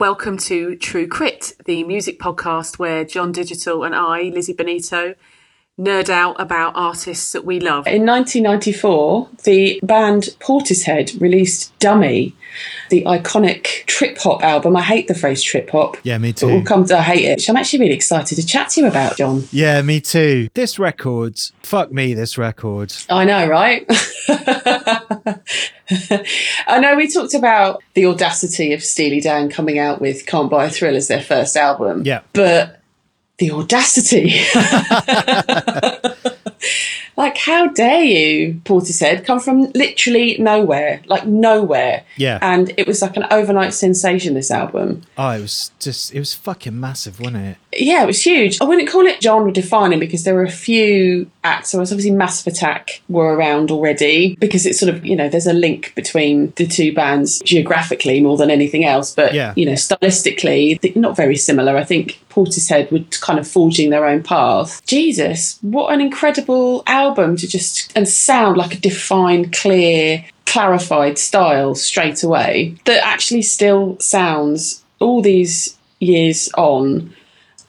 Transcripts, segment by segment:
Welcome to True Crit, the music podcast where John Digital and I, Lizzie Benito, nerd out about artists that we love. In 1994, the band Portishead released Dummy, the iconic trip hop album. I hate the phrase trip hop. Yeah, me too. we'll come to I hate it. which I'm actually really excited to chat to you about, John. Yeah, me too. This record, fuck me, this record. I know, right? I know we talked about the audacity of Steely Dan coming out with Can't Buy a Thrill as their first album. Yeah. But the audacity. like, how dare you, Portishead, come from literally nowhere, like nowhere. Yeah. And it was like an overnight sensation, this album. Oh, it was just, it was fucking massive, wasn't it? Yeah, it was huge. I wouldn't call it genre defining because there were a few acts. So obviously Massive Attack were around already because it's sort of, you know, there's a link between the two bands geographically more than anything else. But, Yeah. you know, stylistically, not very similar. I think Portishead were kind of forging their own path. Jesus, what an incredible album to just, and sound like a defined, clear, clarified style straight away that actually still sounds all these years on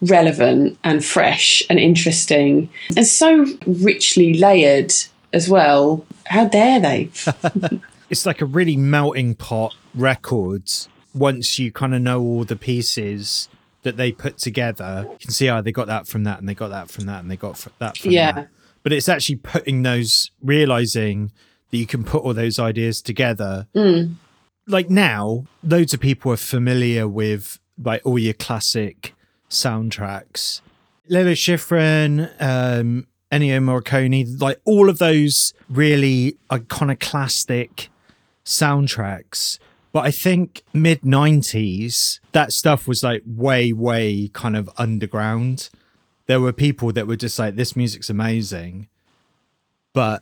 relevant and fresh and interesting and so richly layered as well. How dare they? It's like a really melting pot record. Once you kind of know all the pieces that they put together, you can see, oh, they got that from that, and they got that from that, and they got that from Yeah. that. But it's actually putting those, realizing that you can put all those ideas together. Like now, loads of people are familiar with like all your classic soundtracks. Lalo Schifrin, um, Ennio Morricone, like all of those really iconoclastic soundtracks. But I think mid 90s, that stuff was like way, way kind of underground. There were people that were just like, this music's amazing, but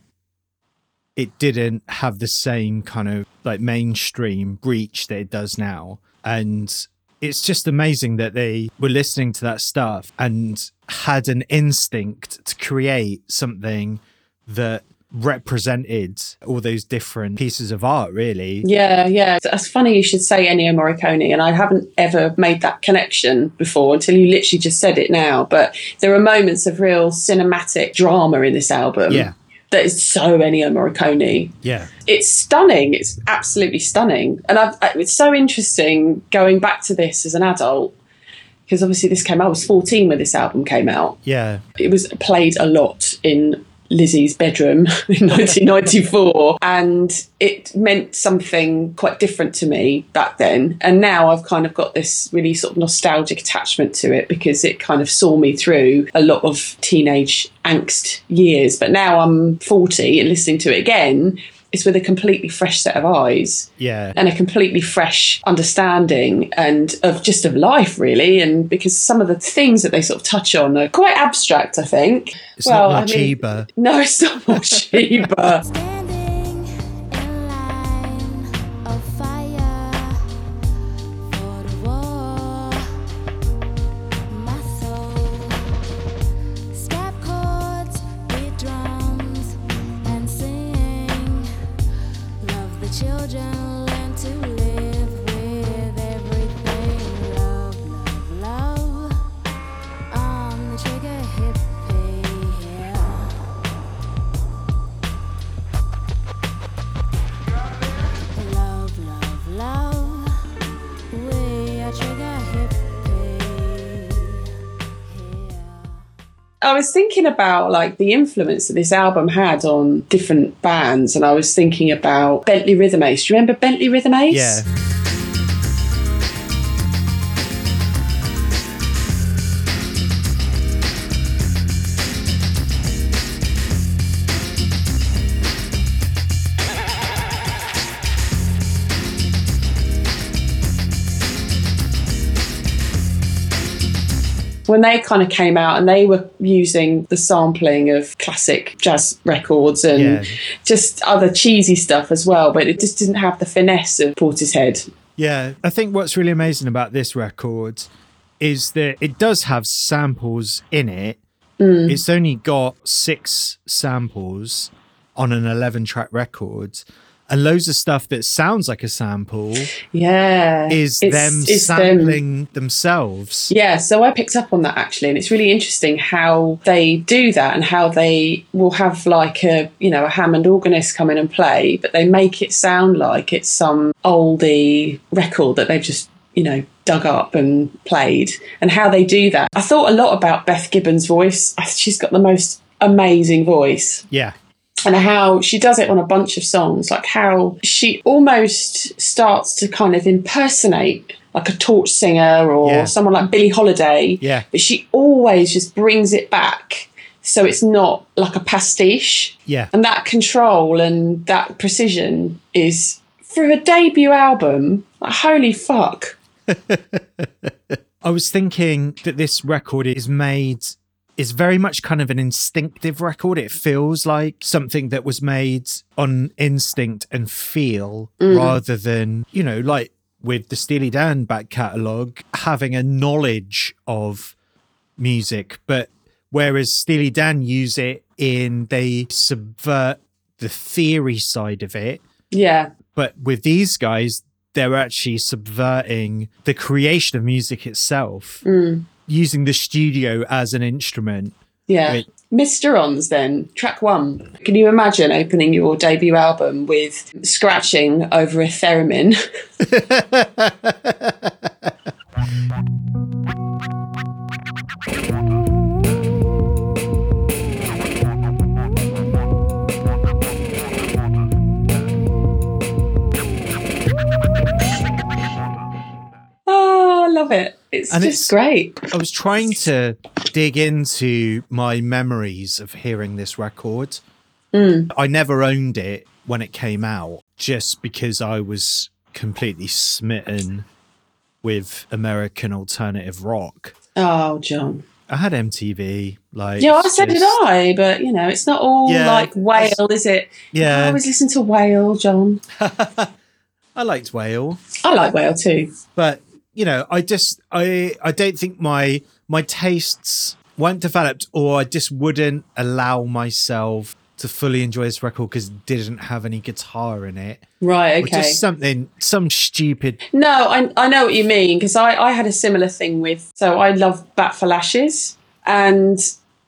it didn't have the same kind of like mainstream reach that it does now. And it's just amazing that they were listening to that stuff and had an instinct to create something that represented all those different pieces of art, really. Yeah, yeah. It's funny you should say Ennio Morricone, and I haven't ever made that connection before until you literally just said it now. But there are moments of real cinematic drama in this album. Yeah. That is so Ennio Morricone. Yeah. it's stunning. It's absolutely stunning, and I've, it's so interesting going back to this as an adult because obviously this came. Out, I was fourteen when this album came out. Yeah. It was played a lot in Lizzie's bedroom in 1994, and it meant something quite different to me back then. And now I've kind of got this really sort of nostalgic attachment to it because it kind of saw me through a lot of teenage angst years. But now I'm 40 and listening to it again. It's with a completely fresh set of eyes Yeah. and a completely fresh understanding and of just of life really. And because some of the things that they sort of touch on are quite abstract i think. It's not mean- no it's not Mochiba thinking about like the influence that this album had on different bands and i was thinking about bentley rhythm ace do you remember bentley rhythm ace Yeah. When they kind of came out and they were using the sampling of classic jazz records and Yeah. just other cheesy stuff as well, but it just didn't have the finesse of Portishead. Yeah, I think what's really amazing about this record is that it does have samples in it. Mm. It's only got six samples on an 11 track record. And loads of stuff that sounds like a sample Yeah. is It's- them it's them. sampling themselves. Yeah, so I picked up on that actually, and it's really interesting how they do that and how they will have like a you know a Hammond organist come in and play, but they make it sound like it's some oldie record that they've just you know dug up and played, and how they do that. I thought a lot about Beth Gibbons' voice. She's got the most amazing voice Yeah. And how she does it on a bunch of songs, like how she almost starts to kind of impersonate like a torch singer or Yeah. someone like Billie Holiday. Yeah. But she always just brings it back so it's not like a pastiche. Yeah. And that control and that precision is for a debut album, like, holy fuck. I was thinking that this record is made is very much kind of an instinctive record. It feels like something that was made on instinct and feel mm. rather than, you know, like with the Steely Dan back catalogue, having a knowledge of music. But whereas Steely Dan use it in they subvert the theory side of it, Yeah. but with these guys they're actually subverting the creation of music itself mm. Using the studio as an instrument Yeah. Mysterons, then, track one. Can you imagine opening your debut album with scratching over a theremin? It's And just it's- great. i was trying to dig into my memories of hearing this record mm. i never owned it when it came out just because i was completely smitten with american alternative rock Oh, John. i had mtv like Yeah, I said did I, but you know, it's not all Yeah, like whale, is it? Yeah. I always listen to whale, John. i liked whale I like whale too. but you know i just i i don't think my my tastes weren't developed or i just wouldn't allow myself to fully enjoy this record because it didn't have any guitar in it Right, okay. just something some stupid No, I, I know what you mean because I, I had a similar thing with. So I love Bat for Lashes, and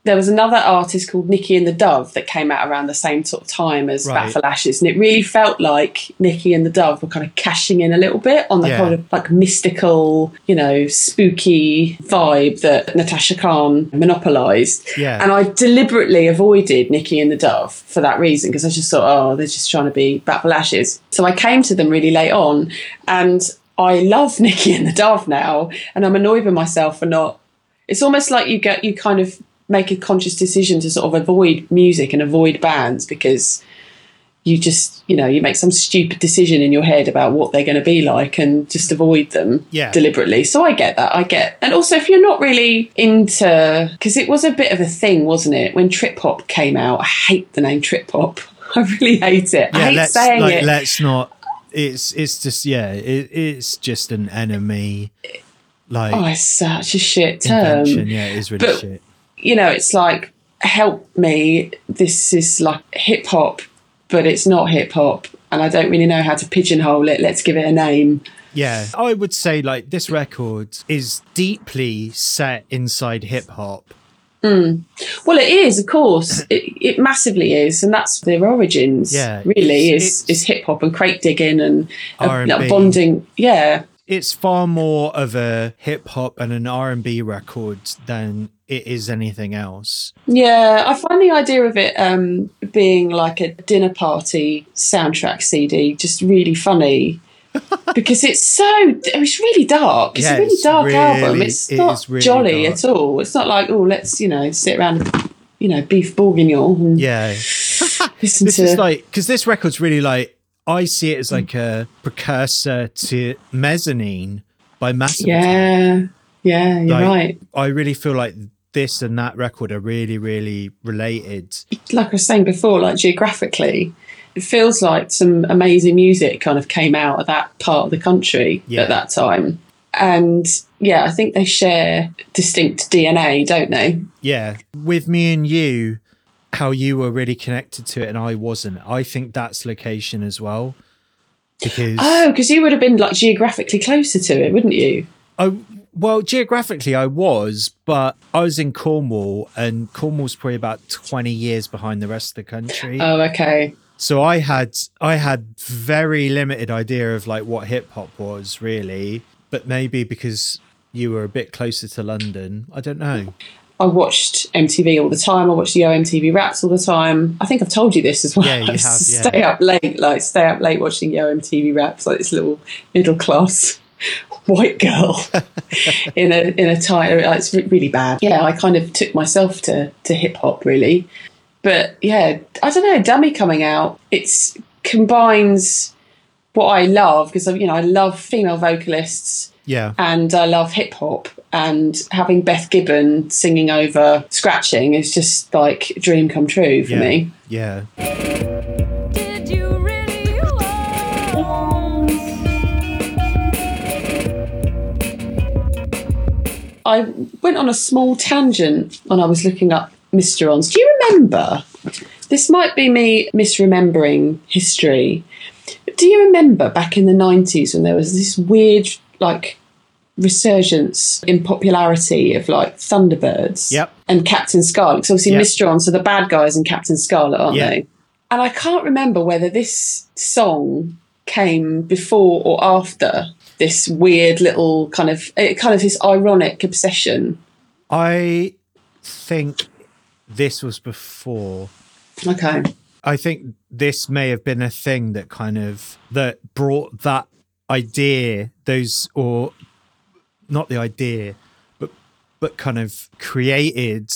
there was another artist called Niki and the Dove that came out around the same sort of time as Right. Bat for Lashes, and it really felt like Niki and the Dove were kind of cashing in a little bit on the Yeah. kind of like mystical, you know, spooky vibe that Natasha Khan monopolised. Yeah. And I deliberately avoided Niki and the Dove for that reason because I just thought, oh, they're just trying to be Bat for Lashes. So I came to them really late on and I love Niki and the Dove now and I'm annoyed with myself for not. It's almost like you get, you kind of make a conscious decision to sort of avoid music and avoid bands because you just, you know, you make some stupid decision in your head about what they're going to be like and just avoid them Yeah. deliberately. So I get that. I get. And also, if you're not really into, because it was a bit of a thing, wasn't it? When trip hop came out, I hate the name trip hop. I really hate it. I yeah hate let's saying like it. let's not it's it's just yeah it, it's just an enemy like oh, it's such a shit term. invention yeah it is really but- shit you know, it's like, help me. This is like hip hop, but it's not hip hop. And I don't really know how to pigeonhole it. Let's give it a name. Yeah, I would say like this record is deeply set inside hip hop. Well, it is, of course. It, it massively is, and that's their origins. Yeah, really it's- is it's- is hip hop and crate digging and uh, R&B. bonding. Yeah, It's far more of a hip hop and an R and B record than it is anything else. yeah. I find the idea of it um, being like a dinner party soundtrack CD just really funny. because it's so it's really dark. It's Yeah, a really it's dark really- album. It's it not really jolly dark. at all. It's not like oh let's you know sit around and, you know beef bourguignon and Yeah, listen this to is like because this record's really like I see it as hmm. like a precursor to Mezzanine by Massive. Attack. yeah yeah you're Like, right. I really feel like this and that record are really really related. like I was saying before, like geographically, it feels like some amazing music kind of came out of that part of the country Yeah. at that time. And yeah, I think they share distinct DNA, don't they? Yeah, with me and you how you were really connected to it and I wasn't. I think that's location as well. Because Oh, because you would have been like geographically closer to it, wouldn't you? I well, geographically I was, but I was in Cornwall and Cornwall's probably about 20 years behind the rest of the country. Oh, okay. so I had I had very limited idea of like what hip hop was really, but maybe because you were a bit closer to London, I don't know. I watched MTV all the time. I watched the Yo! MTV Raps all the time. I think I've told you this as well. Yeah, you I used to have, yeah. Stay up late, like stay up late watching the Yo! MTV Raps, like this little middle class white girl in a in a tie. like, It's re- really bad. Yeah, I kind of took myself to to hip hop really, but yeah, I don't know. Dummy coming out, it's combines what I love because you know I love female vocalists Yeah. and I love hip hop. And having Beth Gibbon singing over scratching is just like a dream come true for yeah. me. Yeah. Did you really want? I went on a small tangent when I was looking up Mysterons. Do you remember? This might be me misremembering history. Do you remember back in the 90s when there was this weird, like, resurgence in popularity of like Thunderbirds Yep. and Captain Scarlet? Because obviously, Yep. Ons are the bad guys in Captain Scarlet, aren't Yeah. they? And I can't remember whether this song came before or after this weird little kind of eh, kind of this ironic obsession. I think this was before. Okay. I think this may have been a thing that kind of that brought that idea, those or not the idea, but but kind of created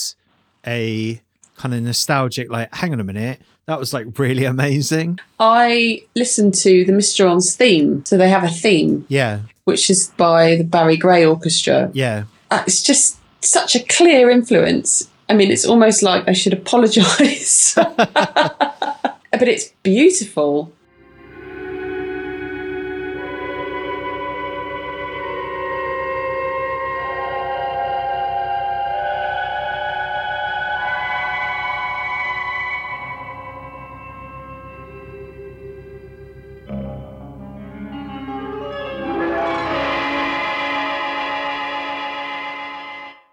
a kind of nostalgic like hang on a minute that was like really amazing I listened to the Mysterons theme. So they have a theme, yeah which is by the Barry Gray Orchestra. yeah Uh, It's just such a clear influence. I mean, it's almost like I should apologise. but it's beautiful.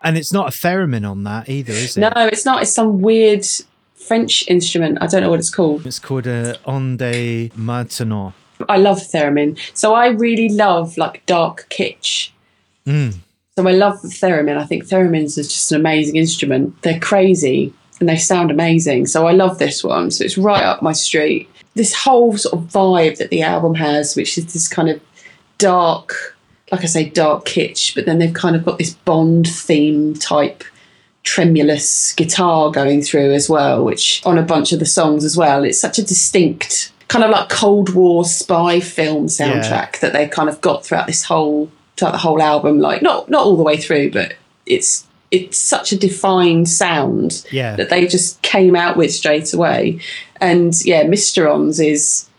And it's not a theremin on that either is it No, it's not. It's some weird French instrument. I don't know what it's called. it's called a ondes Martenot I love theremin. So I really love like dark kitsch. Mm. So I love the theremin. I think theremins is just an amazing instrument. They're crazy and they sound amazing. So I love this one. So it's right up my street. This whole sort of vibe that the album has, which is this kind of dark, like I say, dark kitsch, but then they've kind of got this Bond theme type tremulous guitar going through as well, which on a bunch of the songs as well. It's such a distinct kind of like Cold War spy film soundtrack that they kind of got throughout this whole throughout the whole album. Like not not all the way through, but it's it's such a defined sound Yeah. that they just came out with straight away. And yeah, Mysterons is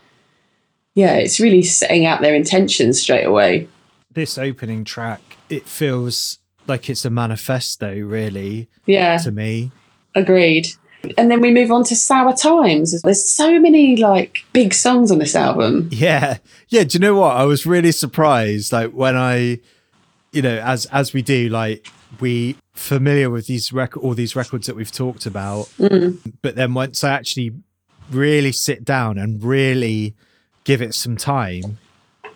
yeah, it's really setting out their intentions straight away. This opening track it feels like it's a manifesto really Yeah. to me Agreed. And then we move on to Sour Times. There's so many like big songs on this album. Yeah. Yeah. Do you know what? I was really surprised. Like when I, you know, as as we do, like we familiar with these record all these records that we've talked about. Mm. But then once I actually really sit down and really give it some time,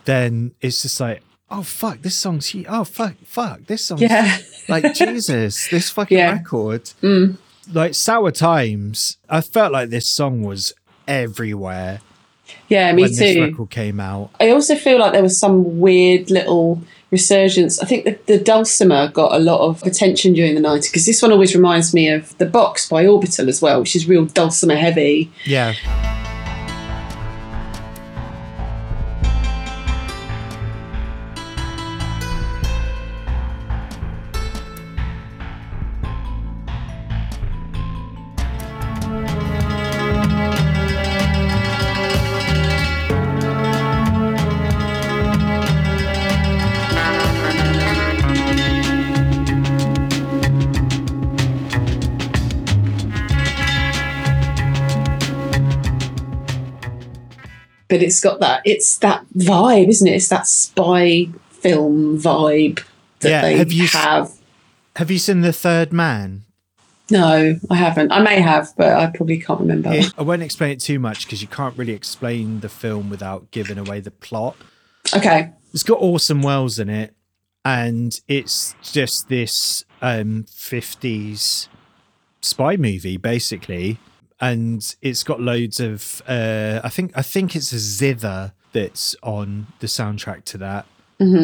then it's just like, oh fuck, this song's hu- oh fuck, fuck, this song's Yeah. like Jesus, this fucking Yeah. record. Mm. Like Sour Times, I felt like this song was everywhere Yeah, me when this record came out. I also feel like there was some weird little resurgence. I think the, the dulcimer got a lot of attention during the 90s because this one always reminds me of The Box by Orbital as well, which is real dulcimer heavy. Yeah. It's got that it's that vibe, isn't it? It's that spy film vibe that Yeah, they have you s- have. Have you seen The Third Man? No, I haven't. I may have, but I probably can't remember. It- I won't explain it too much because you can't really explain the film without giving away the plot. Okay. It's got Orson Welles in it, and it's just this um, 50s spy movie, basically. And it's got loads of, uh, I think, I think it's a zither that's on the soundtrack to that.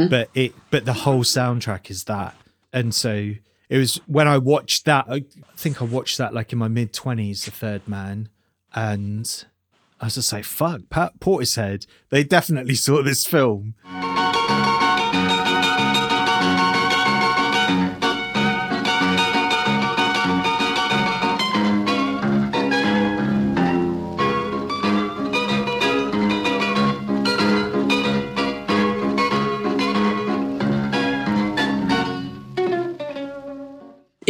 But it, but the whole soundtrack is that, and so it was when I watched that. I think I watched that like in my mid twenties, The Third Man, and I was just like, "Fuck!" Pat Portishead. They definitely saw this film.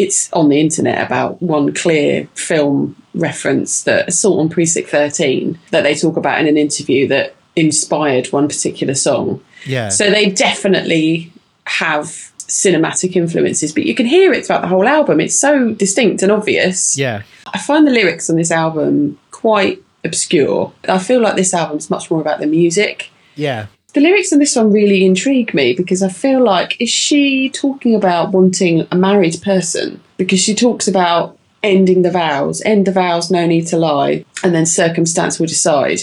It's on the internet about one clear film reference that Assault on Precinct 13 that they talk about in an interview that inspired one particular song. Yeah. So they definitely have cinematic influences, but you can hear it throughout the whole album. It's so distinct and obvious. yeah. I find the lyrics on this album quite obscure. I feel like this album's much more about the music. Yeah. The lyrics on this one really intrigue me because I feel like is she talking about wanting a married person? Because she talks about ending the vows, end the vows, no need to lie, and then circumstance will decide.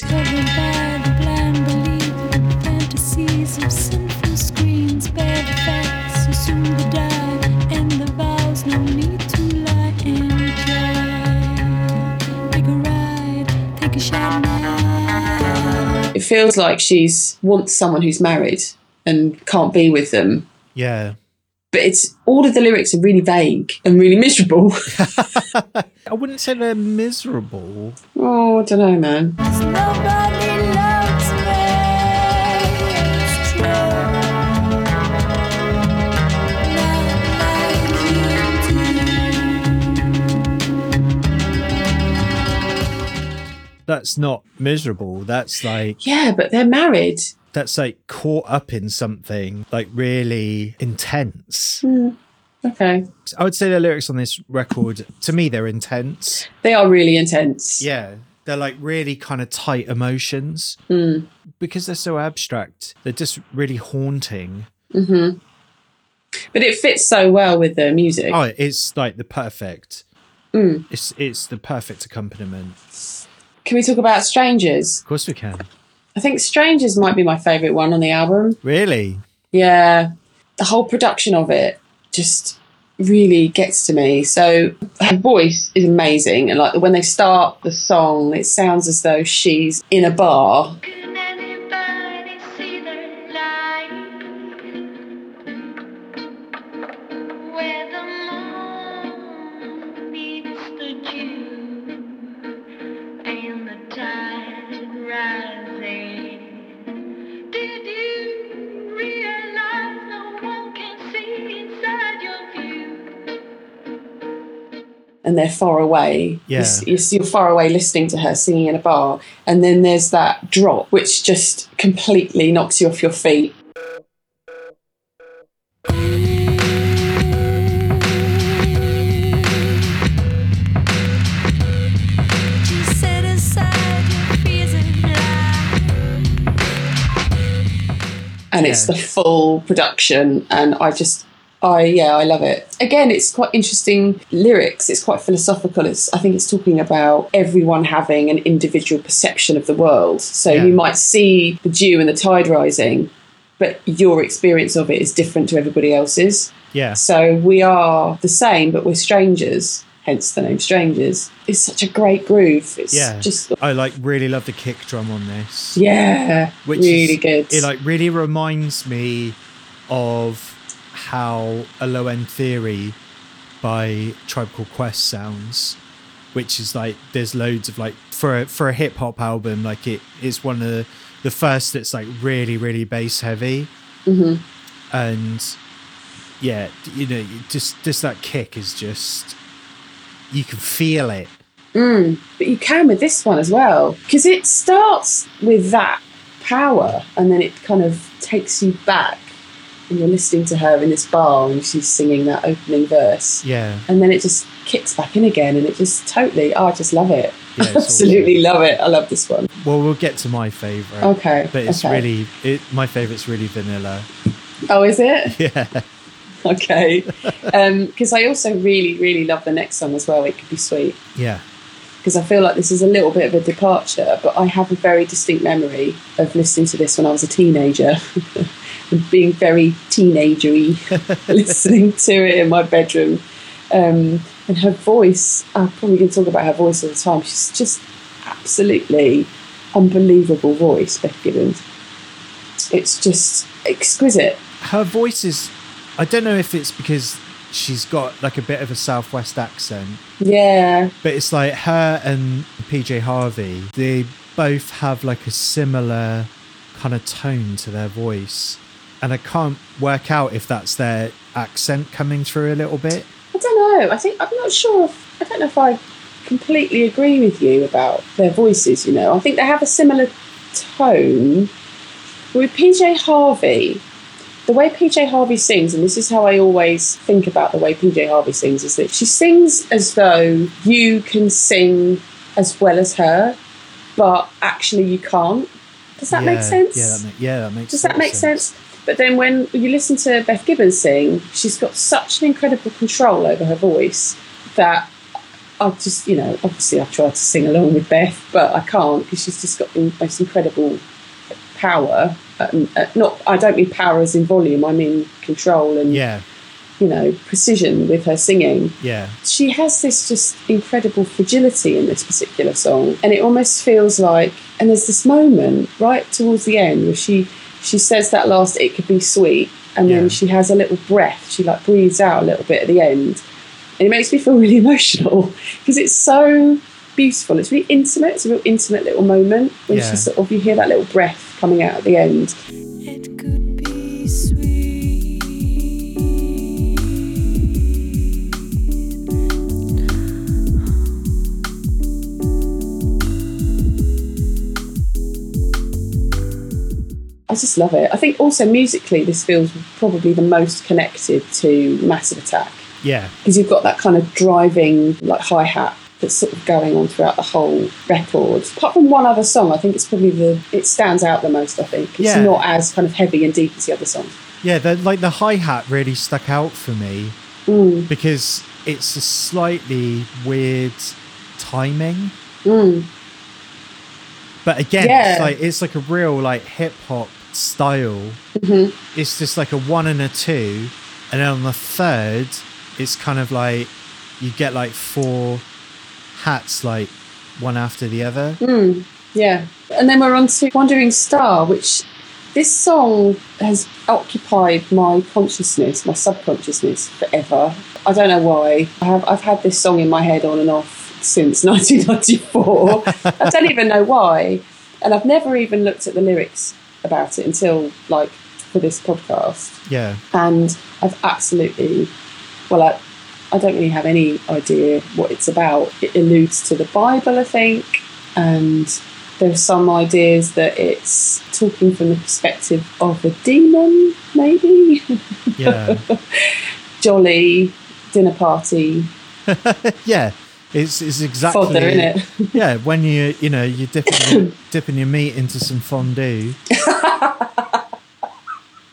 Feels like she's wants someone who's married and can't be with them. Yeah. But it's all of the lyrics are really vague and really miserable. I wouldn't say they're miserable. oh, I don't know, man. That's not miserable. That's like Yeah, but they're married. that's like caught up in something like really intense. Hmm. Okay. I would say the lyrics on this record, to me, they're intense. They are really intense. Yeah. They're like really kind of tight emotions hmm. because they're so abstract. They're just really haunting. Mm-hmm. But it fits so well with the music. Oh, it's like the perfect. Hmm. It's it's the perfect accompaniment. Can we talk about Strangers? Of course, we can. I think Strangers might be my favourite one on the album. Really, Yeah. The whole production of it just really gets to me. So her voice is amazing and like when they start the song it sounds as though she's in a bar they're far away. Yeah. You're, you're far away listening to her singing in a bar and then there's that drop which just completely knocks you off your feet. Just set aside your fears and lie. and it's Yeah. the full production and i just i yeah i love it. Again it's quite interesting lyrics. It's quite philosophical. It's i think it's talking about everyone having an individual perception of the world. So Yeah. you might see the dew and the tide rising but your experience of it is different to everybody else's. Yeah, so we are the same but we're strangers hence the name strangers. It's such a great groove. It's yeah. just I like really love the kick drum on this. yeah which really is- good. It like really reminds me of how a low end theory by Tribe Called Quest sounds, which is like there's loads of like for a, for a hip hop album, like it is one of the, the first that's like really really bass heavy, Mm-hmm. and yeah, you know, just just that kick is just you can feel it. but you can with this one as well because it starts with that power, and then it kind of takes you back, and you're listening to her in this bar, and she's singing that opening verse, Yeah. and then it just kicks back in again, and it just totally, oh, I just love it. Yeah, Absolutely love it. I love this one. Well, we'll get to my favorite. Okay, But it's okay. really it. My favorite's really vanilla. Oh, is it? Yeah. Okay. Um, because I also really, really love the next song as well. It could be sweet. Yeah. Because I feel like this is a little bit of a departure, but I have a very distinct memory of listening to this when I was a teenager and being very teenagery, listening to it in my bedroom. Um, and her voice, I'm probably going to talk about her voice all the time. She's just absolutely unbelievable voice, Beth Gibbons. It's just exquisite. Her voice is. I don't know if it's because she's got like a bit of a southwest accent, Yeah, but it's like her and PJ Harvey. They both have like a similar kind of tone to their voice, and I can't work out if that's their accent coming through a little bit. I don't know. I think I'm not sure. If, I don't know if I completely agree with you about their voices. You know, I think they have a similar tone. With PJ Harvey, the way PJ Harvey sings, and this is how I always think about the way PJ Harvey sings, is that she sings as though you can sing as well as her, but actually you can't. Does that yeah, make sense? Yeah, that, ma- yeah, that makes. Sense. Does that make sense? But then when you listen to Beth Gibbons sing, she's got such an incredible control over her voice that I just, you know, obviously I've tried to sing along with Beth, but I can't because she's just got the most incredible power. Uh, not, I don't mean power as in volume. I mean control and Yeah, you know precision with her singing yeah, she has this just incredible fragility in this particular song and it almost feels like and there's this moment right towards the end where she she says that last it could be sweet and Yeah. then she has a little breath she like breathes out a little bit at the end and it makes me feel really emotional because it's so beautiful it's really intimate it's a real intimate little moment when Yeah. she sort of you hear that little breath coming out at the end just love it. I think also musically, this feels probably the most connected to Massive Attack yeah, because you've got that kind of driving like hi hat that's sort of going on throughout the whole record. Apart from one other song, I think it's probably the it stands out the most. I think it's Yeah. not as kind of heavy and deep as the other songs. yeah. The, like the hi hat really stuck out for me Mm, because it's a slightly weird timing. mm, But again, Yeah. it's like it's like a real like hip hop style. mhm. It's just like a one and a two, and then on the third, it's kind of like you get like four hats like one after the other. Mm, yeah. And then we're on to Wandering Star, which this song has occupied my consciousness, my subconsciousness forever. I don't know why. I have, I've had this song in my head on and off since 1994. I don't even know why. And I've never even looked at the lyrics about it until like for this podcast. Yeah, and I've absolutely well I, I don't really have any idea what it's about. It alludes to the Bible I think and there's some ideas that it's talking from the perspective of a demon maybe? Yeah, jolly dinner party. Yeah. It's it's exactly fodder it Yeah, when you you know you're dipping your, dipping your meat into some fondue.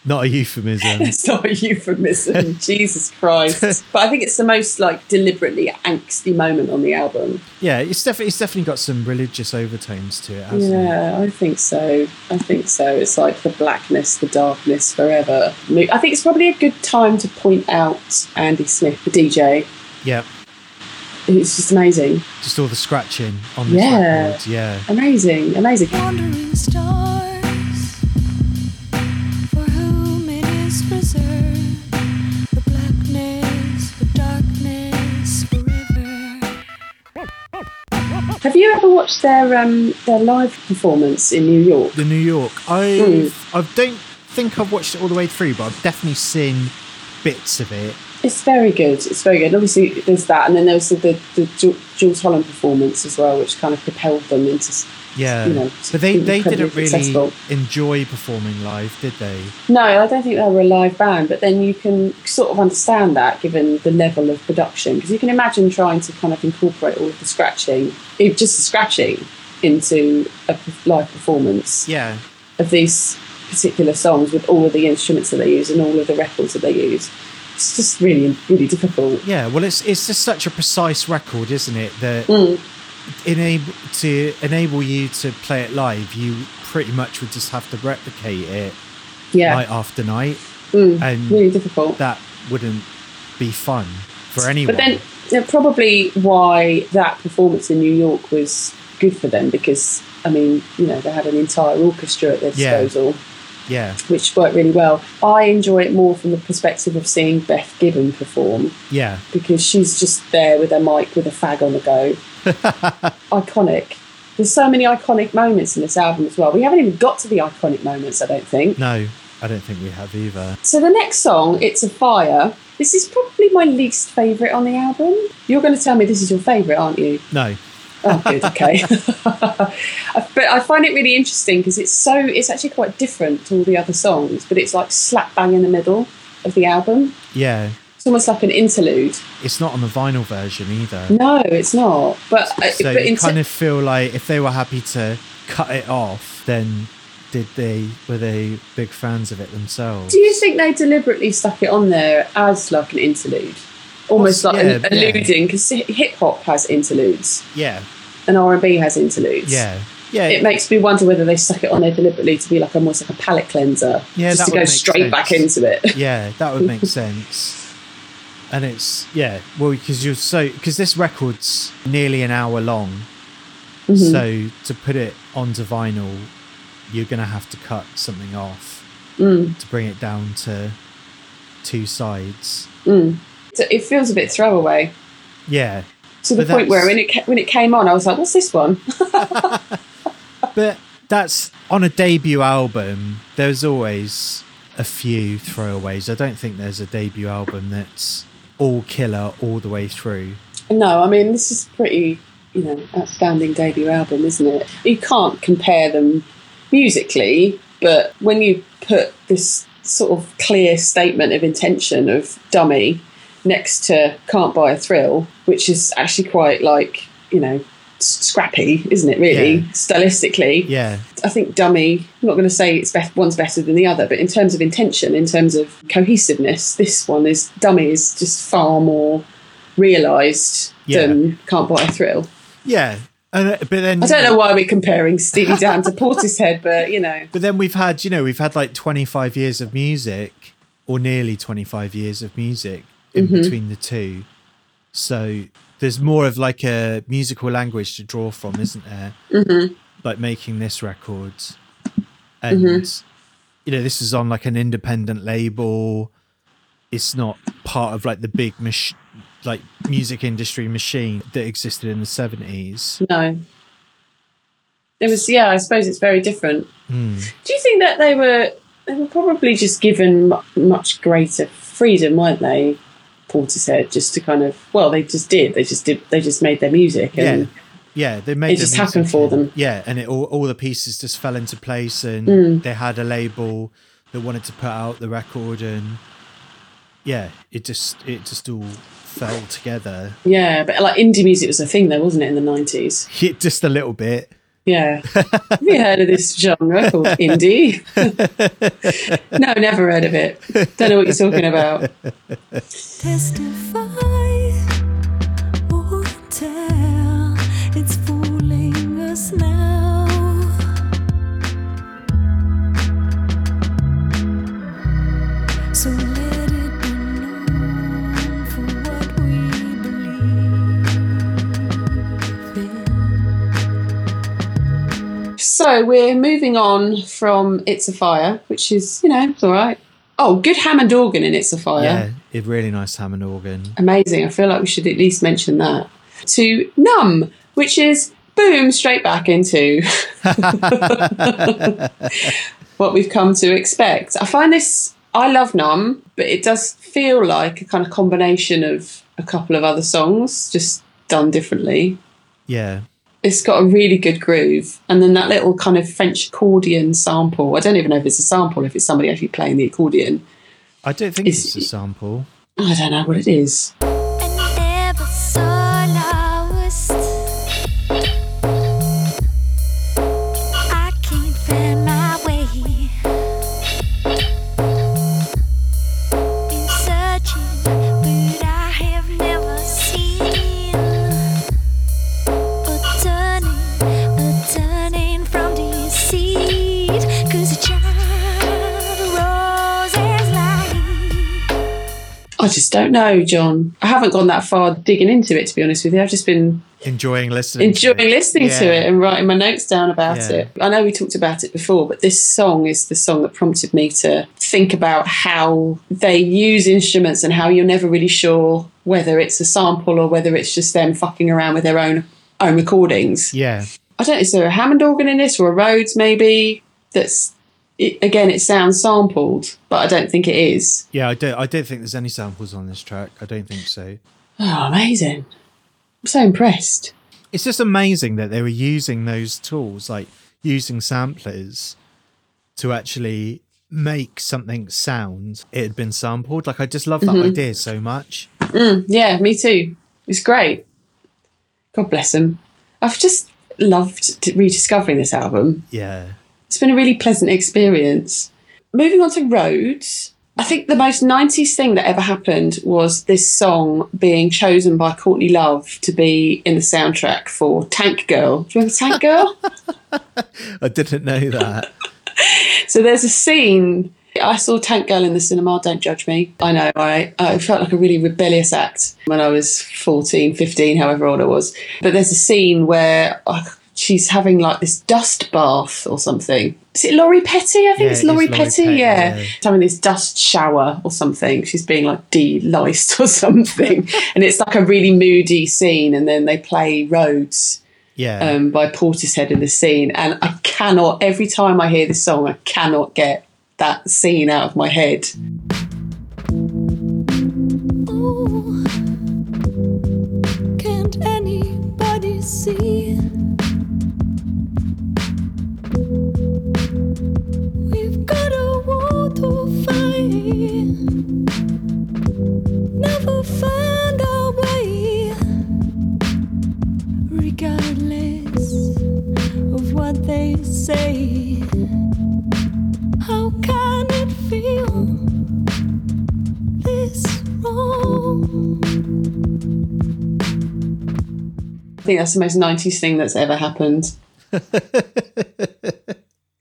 Not a euphemism. it's not a euphemism Jesus Christ but I think it's the most like deliberately angsty moment on the album Yeah, it's definitely it's definitely got some religious overtones to it, hasn't it? Yeah, I think so. I think so. It's like the blackness, the darkness forever. I think it's probably a good time to point out Andy Smith, the DJ, Yeah, who's just amazing. just all the scratching on the Yeah. record. Yeah, Amazing, amazing. Wandering stars, for whom it is reserved, the blackness, the darkness forever. Have you ever watched their um, their live performance in New York? the New York. I I don't think I've watched it all the way through, but I've definitely seen bits of it. It's very good. It's very good. Obviously, there's that, and then there was the, the, the Ju- Jools Holland performance as well, which kind of propelled them into. Yeah, You know, but they they didn't really successful. enjoy performing live, did they? No, I don't think they were a live band, but then you can sort of understand that given the level of production, because you can imagine trying to kind of incorporate all of the scratching, just the scratching, into a live performance Yeah, of these particular songs with all of the instruments that they use and all of the records that they use. It's just really, really difficult. yeah. Well, it's it's just such a precise record, isn't it? That Mm. enable to enable you to play it live, you pretty much would just have to replicate it Yeah, night after night, Mm. and really difficult. that wouldn't be fun for anyone. But then, yeah, probably why that performance in New York was good for them because, I mean, you know, they had an entire orchestra at their disposal, yeah, which worked really well. I enjoy it more from the perspective of seeing Beth Gibbon perform yeah, because she's just there with a mic with a fag on the go. iconic. There's so many iconic moments in this album as well. We haven't even got to the iconic moments, I don't think. no, I don't think we have either. So the next song, It's a Fire, this is probably my least favourite on the album. You're going to tell me this is your favourite, aren't you? No, Oh, good, okay. but I find it really interesting because it's so, it's actually quite different to all the other songs, but it's like slap bang in the middle of the album. yeah, It's almost like an interlude. it's not on the vinyl version either. No, it's not. But, uh, So but you in kind of feel like if they were happy to cut it off, then did they were they big fans of it themselves? do you think they deliberately stuck it on there as like an interlude? Almost like yeah, an- alluding, because hip hop has interludes Yeah, and R and B has interludes. yeah, yeah. it makes me wonder whether they stuck it on there deliberately to be like almost like a palate cleanser, Yeah, just to go straight back into it. yeah, that would make sense. And it's yeah, well, because you're so because this record's nearly an hour long, Mm-hmm. so to put it onto vinyl, you're gonna have to cut something off Mm. to bring it down to two sides. It feels a bit throwaway Yeah, to the point where when it when it came on, I was like, "What's this one?" but that's on a debut album. There's always a few throwaways. I don't think there's a debut album that's all killer all the way through. no, I mean this is pretty, you know, outstanding debut album, isn't it? You can't compare them musically, but when you put this sort of clear statement of intention of "Dummy" next to "Can't Buy a Thrill," which is actually quite like you know scrappy, isn't it? Really, Yeah. stylistically, Yeah, I think Dummy, I'm not going to say it's best, one's better than the other, but in terms of intention, in terms of cohesiveness, this one is Dummy is just far more realised Yeah. than Can't Buy a Thrill. yeah. And, uh, but then I don't know why we're comparing Steely Dan to Portishead, but you know, But then we've had, you know, we've had like 25 years of music, or nearly 25 years of music in between the two. So there's more of like a musical language to draw from, isn't there? Mm-hmm. Like making this record. And, you know, this is on like an independent label. It's not part of like the big mach- like music industry machine that existed in the 70s. no. It was, yeah, I suppose it's very different. Hmm. Do you think that they were, they were probably just given much greater freedom, weren't they? Portishead, just to kind of, well, they just did. They just did. They just made their music, and yeah yeah they made It just music happened for them. yeah and it all, all the pieces just fell into place and Mm. they had a label that wanted to put out the record and yeah it just it just all fell together Yeah, but like indie music was a thing though, wasn't it, in the nineties? Hit just a little bit Yeah. Have you heard of this genre called indie? no, never heard of it. Don't know what you're talking about. Testify So we're moving on from It's a Fire, which is, you know, it's all right. Oh, good Hammond organ in It's a Fire. yeah a really nice Hammond organ Amazing. I feel like we should at least mention that. To Numb, which is boom, straight back into what we've come to expect. I find this I love Numb, but it does feel like a kind of combination of a couple of other songs, just done differently. Yeah. It's got a really good groove, and then that little kind of French accordion sample. I don't even know if it's a sample, if it's somebody actually playing the accordion. I don't think Is- it's a sample. I don't know what it is. Don't know, John. I haven't gone that far digging into it, to be honest with you. I've just been Enjoying listening. to enjoying it. listening to it and writing my notes down about Yeah. it. I know we talked about it before, but this song is the song that prompted me to think about how they use instruments and how you're never really sure whether it's a sample or whether it's just them fucking around with their own own recordings. Yeah. I don't know, is there a Hammond organ in this or a Rhodes maybe? That's it, again, it sounds sampled, but I don't think it is. Yeah, I don't I don't think there's any samples on this track. I don't think so. Oh, amazing. I'm so impressed. It's just amazing that they were using those tools, like using samplers to actually make something sound it had been sampled. Like I just love that Mm-hmm. idea so much. Yeah, me too. It's great. God bless them. I've just loved rediscovering this album. Yeah. It's been a really pleasant experience. Moving on to Roads, I think the most 90s thing that ever happened was this song being chosen by Courtney Love to be in the soundtrack for Tank Girl. Do you remember Tank Girl? I didn't know that. So there's a scene. I saw Tank Girl in the cinema, don't judge me. I know, I, I felt like a really rebellious act when I was 14, 15, however old I was. But there's a scene where uh, she's having like this dust bath or something. Is it Lori Petty? I think Yeah, it's Lori Petty, Petty, yeah. yeah. She's having this dust shower or something. She's being like de-liced or something. and it's like a really moody scene. And then they play Roads Yeah. um, by Portishead in the scene, and I cannot. Every time I hear this song, I cannot get that scene out of my head. Say. How can it feel? this wrong. I think that's the most 90s thing that's ever happened.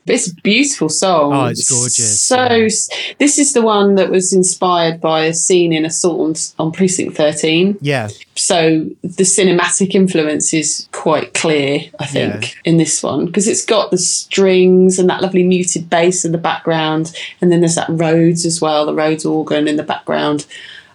It's a beautiful song. Oh, it's gorgeous, So, yeah. this is the one that was inspired by a scene in Assault on, on Precinct 13. yeah. So the cinematic influence is quite clear, I think, Yeah. in this one because it's got the strings and that lovely muted bass in the background, and then there's that Rhodes as well, the Rhodes organ in the background.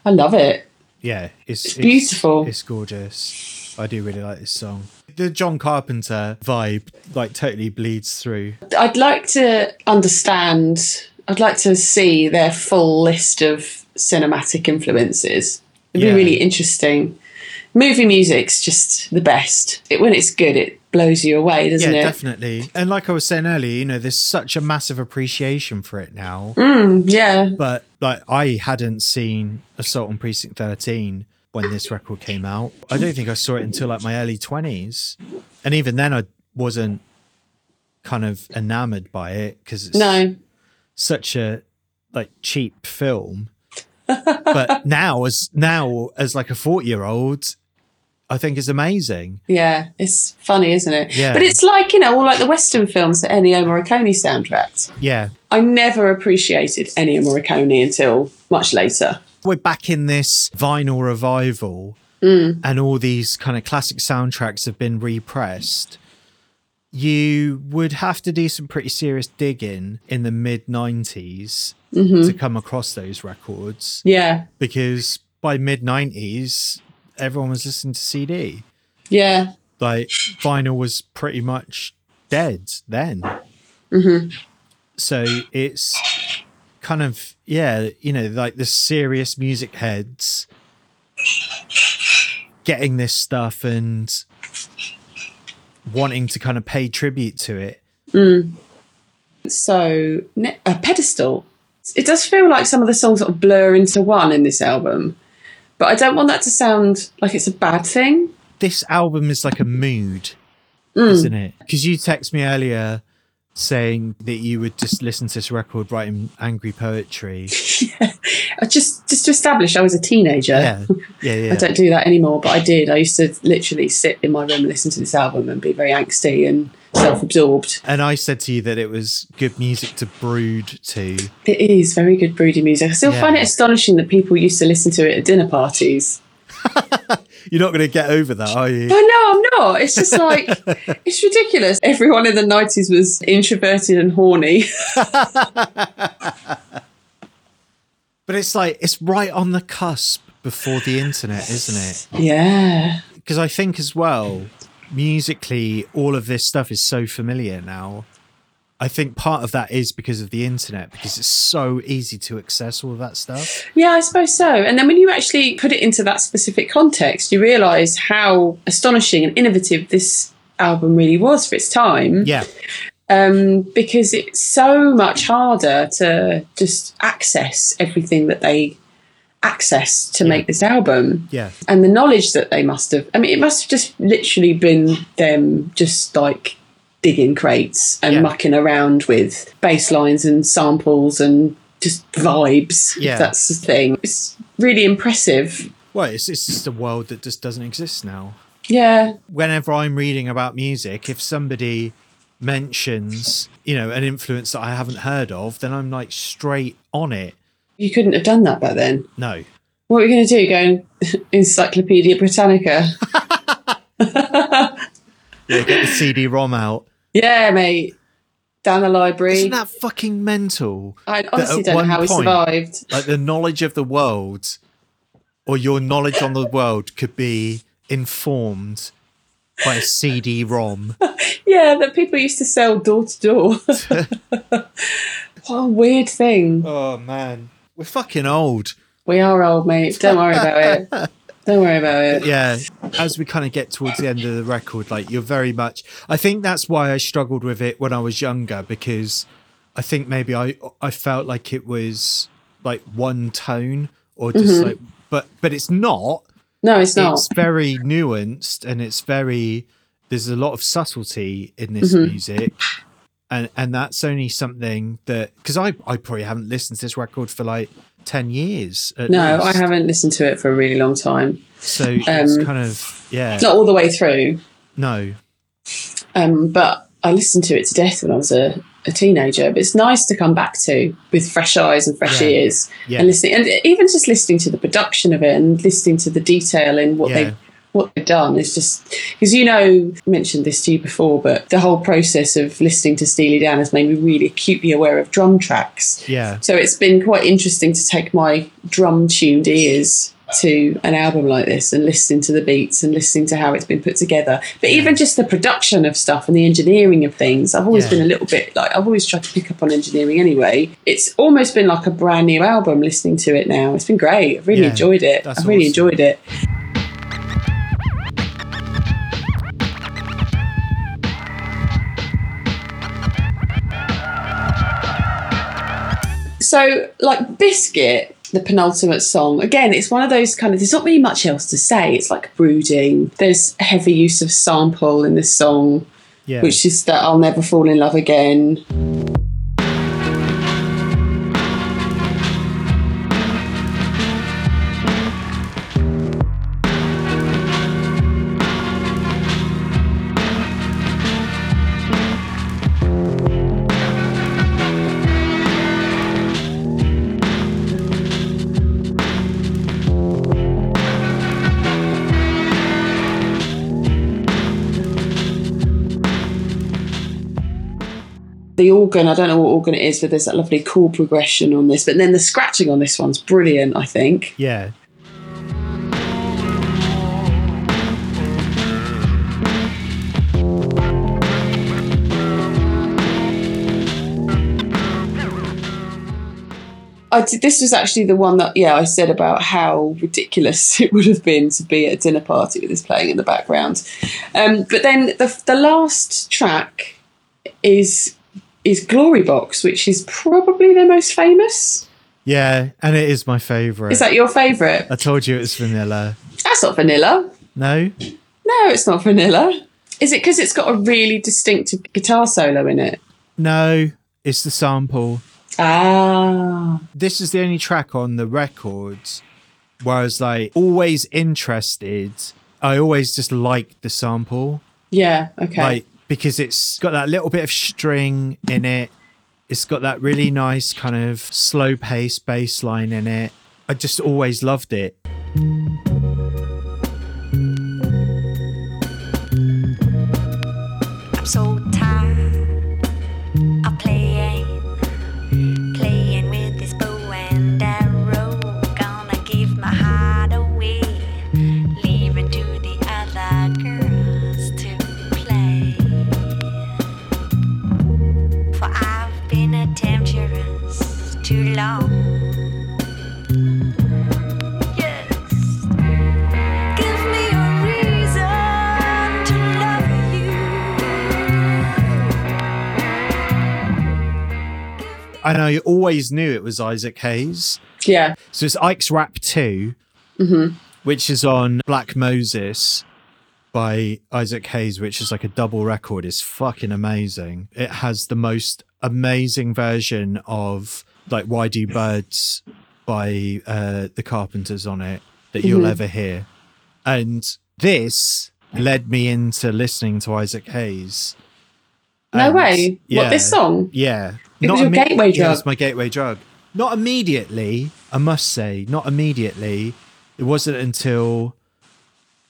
I love it. Yeah. It's, It's beautiful. It's gorgeous. I do really like this song. The John Carpenter vibe like totally bleeds through. I'd like to understand. I'd like to see their full list of cinematic influences. It'd Yeah. be really interesting. Movie music's just the best. It, when it's good, it blows you away, doesn't yeah, it? definitely. And like I was saying earlier, you know, there's such a massive appreciation for it now. Mm, yeah, But like I hadn't seen Assault on Precinct 13 when this record came out. I don't think I saw it until like my early 20s. And even then I wasn't kind of enamored by it because it's no, such a like cheap film. but now as now as like a 40 year old, I think is amazing. yeah, it's funny, isn't it? Yeah. But it's like you know, all like the Western films that Ennio Morricone soundtracks. Yeah. I never appreciated Ennio Morricone until much later. We're back in this vinyl revival mm. and all these kind of classic soundtracks have been repressed you would have to do some pretty serious digging in the mid 90s mm-hmm. to come across those records. Yeah, because by mid 90s everyone was listening to cd yeah, like vinyl was pretty much dead then. Mm-hmm. So it's kind of yeah, you know, like the serious music heads getting this stuff and wanting to kind of pay tribute to it. Mm. So, ne- a pedestal. It does feel like some of the songs sort of blur into one in this album, but I don't want that to sound like it's a bad thing. This album is like a mood, mm. isn't it? Because you text me earlier saying that you would just listen to this record writing angry poetry. I just just to establish, I was a teenager. Yeah, yeah, yeah. I don't do that anymore, but I did. I used to literally sit in my room and listen to this album and be very angsty and self-absorbed. And I said to you that it was good music to brood to. It is very good broody music. I still find it astonishing that people used to listen to it at dinner parties. You're not going to get over that, are you? Know I'm not. It's just like it's ridiculous. Everyone in the nineties was introverted and horny. But it's like it's right on the cusp before the internet, isn't it? yeah. Because I think as well, musically, all of this stuff is so familiar now. I think part of that is because of the internet, because it's so easy to access all of that stuff. Yeah, I suppose so. And then when you actually put it into that specific context, you realise how astonishing and innovative this album really was for its time. Yeah, um, because it's so much harder to just access everything that they access to make this album. yeah, And the knowledge that they must have, I mean, it must have just literally been them just like digging crates and Yeah. mucking around with bass lines and samples and just vibes, Yeah. if that's the thing. It's really impressive. well, it's, it's just a world that just doesn't exist now. Yeah. Whenever I'm reading about music, if somebody mentions, you know, an influence that I haven't heard of, then I'm like straight on it. You couldn't have done that back then. No, What are we going to do? Go in Encyclopedia Britannica? yeah, get the CD-ROM out. Yeah, mate. Down the library. Isn't that fucking mental? I honestly don't know how he point- survived. like the knowledge of the world or your knowledge on the world could be informed by a CD-ROM. Yeah, that people used to sell door to door. What a weird thing. Oh man, we're fucking old. We are old, mate. Don't worry about it. Don't worry about it. Yeah, as we kind of get towards the end of the record, like you're very much. I think that's why I struggled with it when I was younger because I think maybe I I felt like it was like one tone or just like, but but it's not. No, it's not. it's very nuanced and it's very there's a lot of subtlety in this Mm-hmm. music and and that's only something that because I, I probably haven't listened to this record for like 10 years No, I haven't listened to it for a really long time. so it's Um, kind of yeah Not all the way through, no um, but I listened to it to death when I was a, a teenager. But it's nice to come back to with fresh eyes and fresh Yeah. ears Yeah. and listening, and even just listening to the production of it and listening to the detail in what Yeah. they what they've done is just because you know I mentioned this to you before, but the whole process of listening to Steely Dan has made me really acutely aware of drum tracks. yeah So it's been quite interesting to take my drum tuned ears to an album like this and listening to the beats and listening to how it's been put together. But even just the production of stuff and the engineering of things, I've always Yeah. been a little bit like I've always tried to pick up on engineering anyway. It's almost been like a brand new album listening to it now. It's been great. I've really Yeah, enjoyed it. that's I've really enjoyed it. So, like Biscuit, the penultimate song, again, it's one of those kind of, there's not really much else to say. It's like brooding. There's heavy use of sample in this song, yeah which is that I'll never fall in love again. The organ, I don't know what organ it is, but there's that lovely chord progression on this. But then the scratching on this one's brilliant, I think. yeah I did, this was actually the one that yeah I said about how ridiculous it would have been to be at a dinner party with this playing in the background. Um, but then the the last track is is Glory Box, which is probably their most famous. Yeah, and it is my favourite. Is that your favourite? I told you it was vanilla. That's not vanilla. No? No, it's not vanilla. Is it because it's got a really distinctive guitar solo in it? No, it's the sample. Ah, This is the only track on the records where I was like always interested. I always just liked the sample. yeah, okay. Like because it's got that little bit of string in it. It's got that really nice kind of slow pace bass line in it. I just always loved it. And I always knew it was Isaac Hayes. yeah, So it's Ike's Rap 2, which is on Black Moses by Isaac Hayes, which is like a double record. It's fucking amazing. It has the most amazing version of like Why Do Birds by uh, the Carpenters on it that you'll ever hear. And this led me into listening to Isaac Hayes. no And- way. What this song? yeah. It was your gateway Yeah, drug. it's my gateway drug. Not immediately, I must say, not immediately. It wasn't until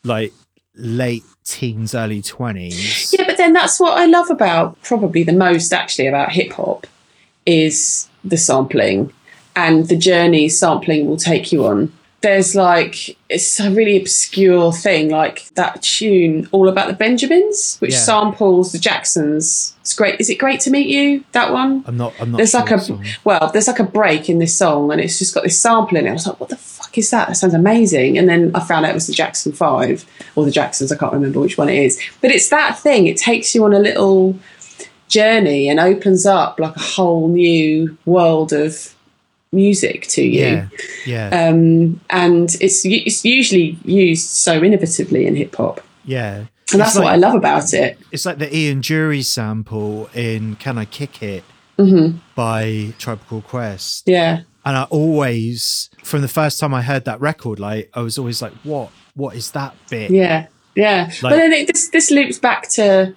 like late teens, early 20s. Yeah, but then that's what I love about probably the most actually about hip hop is the sampling and the journey sampling will take you on. There's like it's a really obscure thing like that tune all about the Benjamins, which Yeah. samples the Jacksons. It's great. Is it great to meet you? That one. I'm not, I'm not there's sure like a song. well, there's like a break in this song, and it's just got this sample in it. I was like, what the fuck is that? That sounds amazing. And then I found out it was the Jackson Five or the Jacksons. I can't remember which one it is, but it's that thing. It takes you on a little journey and opens up like a whole new world of music to you. Yeah. Yeah. Um, and it's it's usually used so innovatively in hip hop, yeah. and that's It's what I love about it. It's like the Ian Dury sample in Can I Kick It Mm-hmm. by Tribe Called Quest. Yeah, And I always, from the first time I heard that record, like I was always like, what? What is that bit? yeah, yeah. but then it, this this loops back to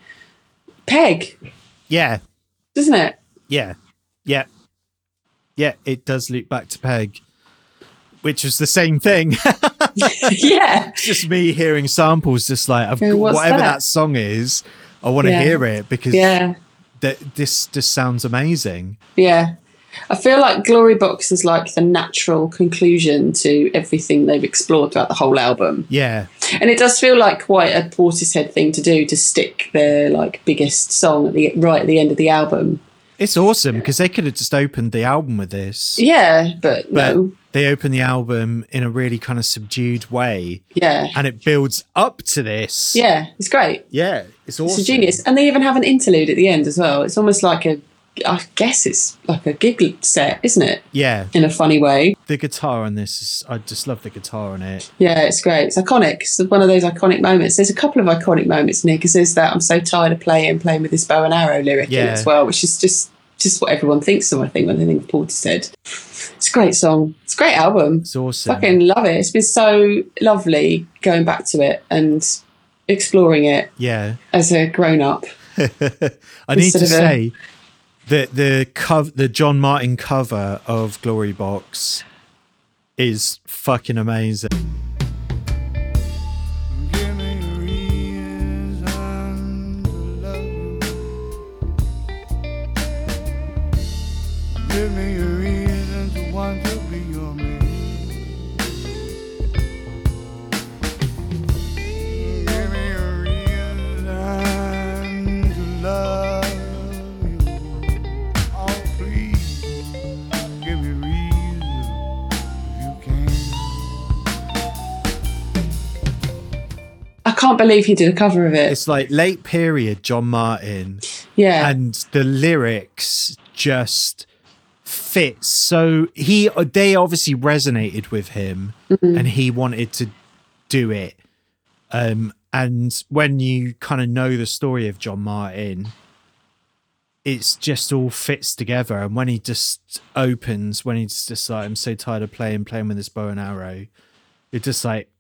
Peg, Yeah. doesn't it? Yeah. Yeah. Yeah. It does loop back to Peg, which was the same thing. yeah, it's just me hearing samples, just like I've, whatever that? that? song is, I want to Yeah. hear it because yeah, th- this just sounds amazing. yeah. I feel like Glory Box is like the natural conclusion to everything they've explored throughout the whole album. Yeah. And it does feel like quite a Portishead thing to do to stick their like biggest song at the right at the end of the album. It's awesome because they could have just opened the album with this. Yeah, but, But no. they open the album in a really kind of subdued way Yeah. and it builds up to this. Yeah, it's great. Yeah. It's awesome. It's a genius. And they even have an interlude at the end as well. It's almost like a I guess it's like a gig set, isn't it? Yeah. In a funny way. The guitar on this is, I just love the guitar on it. Yeah, it's great. It's iconic. It's one of those iconic moments. There's a couple of iconic moments, Nick, because there's that I'm so tired of playing playing with this bow and arrow lyric in Yeah. as well, which is just just what everyone thinks of, I think, when they think of Portishead. It's a great song. It's a great album. It's awesome. Fucking love it. It's been so lovely going back to it and exploring it Yeah. as a grown up. I need to of a- say that the cover, the John Martyn cover of Glory Box is fucking amazing. Can't believe he did a cover of it. It's like late period John Martyn, yeah. and the lyrics just fit so he they obviously resonated with him and he wanted to do it. Um and when you kind of know the story of John Martyn it's just all fits together. And when he just opens when he's just like I'm so tired of playing playing with this bow and arrow it just like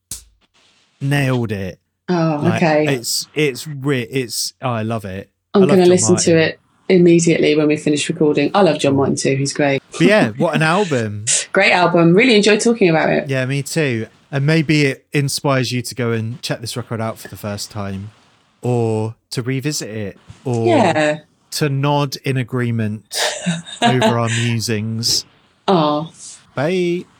nailed it oh, Like, okay. it's it's re- it's oh, I love it I'm going to listen Martyn. to it immediately when we finish recording. I love John Martyn too. He's great. but yeah what an album Great album. Really enjoyed talking about it. Yeah, me too. And maybe it inspires you to go and check this record out for the first time, or to revisit it, or Yeah. to nod in agreement over our musings. Oh, Bye.